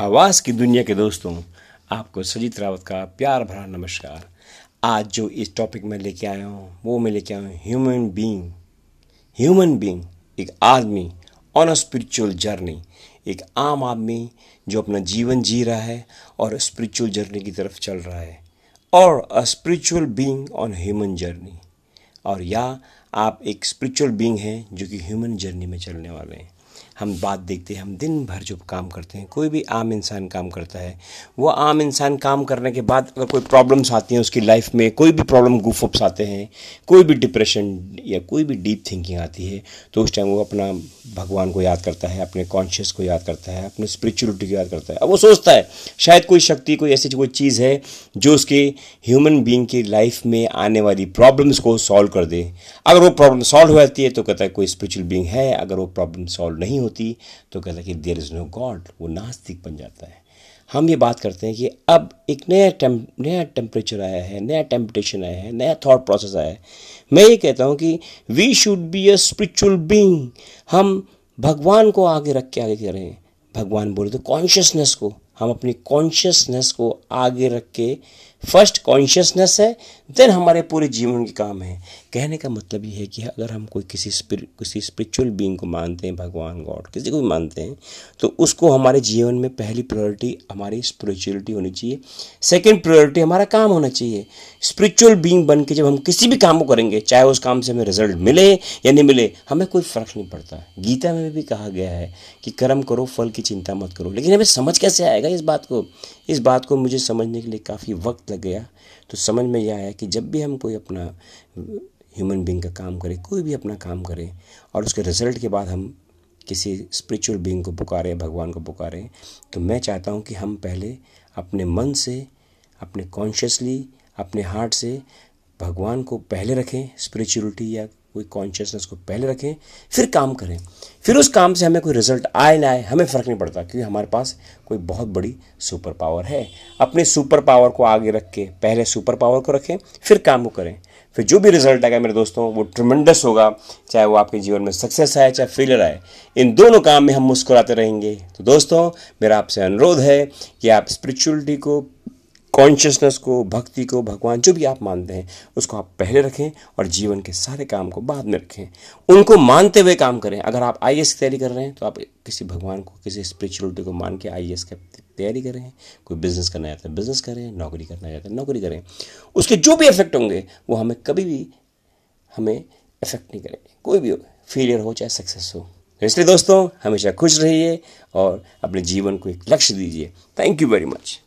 आवाज़ की दुनिया के दोस्तों, आपको सजीत रावत का प्यार भरा नमस्कार। आज जो इस टॉपिक में लेके आया हूँ, वो मैं लेके आया हूँ ह्यूमन बीइंग ह्यूमन बीइंग एक आदमी ऑन अ स्पिरिचुअल जर्नी एक आम आदमी जो अपना जीवन जी रहा है और स्पिरिचुअल जर्नी की तरफ़ चल रहा है। और a spiritual being on human journey और या आप एक स्पिरिचुअल बीइंग हैं जो कि ह्यूमन जर्नी में चलने वाले हैं। हम बात देखते हैं, हम दिन भर जो काम करते हैं, कोई भी आम इंसान काम करता है, वो आम इंसान काम करने के बाद अगर कोई प्रॉब्लम्स आती हैं उसकी लाइफ में, कोई भी प्रॉब्लम गुफ गुफअप्स आते हैं, कोई भी डिप्रेशन या कोई भी डीप थिंकिंग आती है तो उस टाइम वो अपना भगवान को याद करता है, अपने कॉन्शियस को याद करता है, अपने स्पिरिचुअलिटी को याद करता है। अब वो सोचता है, शायद कोई शक्ति, कोई ऐसी कोई चीज़ है जो उसके ह्यूमन बींग की लाइफ में आने वाली प्रॉब्लम्स को सॉल्व कर दे। अगर वो प्रॉब्लम सॉल्व हो जाती है तो कहता है कोई स्पिरिचुअल बींग है, अगर वो प्रॉब्लम सॉल्व नहीं होती तो कहता कि देर इज़ नो गॉड वो नास्तिक बन जाता है। हम ये बात करते हैं कि अब एक नया टेम, नया टेम्परेचर आया है, नया टेम्पटेशन आया है, नया थॉट प्रोसेस आया है। मैं ये कहता हूँ कि we should be a spiritual being हम भगवान को आगे रख के आगे करें भगवान बोले तो कॉन्शियसनेस को, हम अपनी कॉन्शियसनेस को आगे रख के फ़र्स्ट कॉन्शियसनेस है, देन हमारे पूरे जीवन के काम है। कहने का मतलब ये है कि अगर हम कोई किसी स्पिर, किसी स्पिरिचुअल बींग को मानते हैं, भगवान, गॉड, किसी को भी मानते हैं तो उसको हमारे जीवन में पहली प्रायोरिटी हमारी स्पिरिचुअलिटी होनी चाहिए। सेकेंड प्रायोरिटी हमारा काम होना चाहिए। स्पिरिचुअल बींग बन के जब हम किसी भी काम को करेंगे, चाहे उस काम से हमें रिज़ल्ट मिले या नहीं मिले, हमें कोई फ़र्क नहीं पड़ता। गीता में भी कहा गया है कि कर्म करो, फल की चिंता मत करो। लेकिन हमें समझ कैसे आएगा इस बात को? इस बात को मुझे समझने के लिए काफ़ी वक्त लग गया तो समझ में यह आया कि जब भी हम कोई अपना ह्यूमन बींग का काम करें, कोई भी अपना काम करें और उसके रिज़ल्ट के बाद हम किसी स्पिरिचुअल बींग को पुकारें, भगवान को पुकारें तो मैं चाहता हूँ कि हम पहले अपने मन से, अपने कॉन्शियसली अपने हार्ट से भगवान को पहले रखें स्पिरिचुअलिटी या कोई कॉन्शियसनेस को पहले रखें, फिर काम करें। फिर उस काम से हमें कोई रिज़ल्ट आए ना आए, हमें फ़र्क नहीं पड़ता, क्योंकि हमारे पास कोई बहुत बड़ी सुपर पावर है। अपने सुपर पावर को आगे रख के, पहले सुपर पावर को रखें, फिर काम को करें। फिर जो भी रिज़ल्ट आएगा, मेरे दोस्तों, वो ट्रिमेंडस होगा, चाहे वो आपके जीवन में सक्सेस आए, चाहे फेलियर आए। इन दोनों काम में हम मुस्कुराते रहेंगे। तो दोस्तों, मेरा आपसे अनुरोध है कि आप स्पिरिचुअलिटी को कॉन्शियसनेस को, भक्ति को, भगवान जो भी आप मानते हैं, उसको आप पहले रखें और जीवन के सारे काम को बाद में रखें। उनको मानते हुए काम करें। अगर आप आईएएस की तैयारी कर रहे हैं तो आप किसी भगवान को, किसी स्पिरिचुअलिटी को मान के आईएएस की तैयारी करें। कोई बिज़नेस करना चाहता है बिज़नेस करें। नौकरी करना चाहता है, नौकरी करें। उसके जो भी इफ़ेक्ट होंगे, वो हमें कभी भी, हमें इफ़ेक्ट नहीं करेंगे। कोई भी हो फेलियर हो, चाहे सक्सेस हो। तो इसलिए दोस्तों, हमेशा खुश रहिए और अपने जीवन को एक लक्ष्य दीजिए। Thank you very much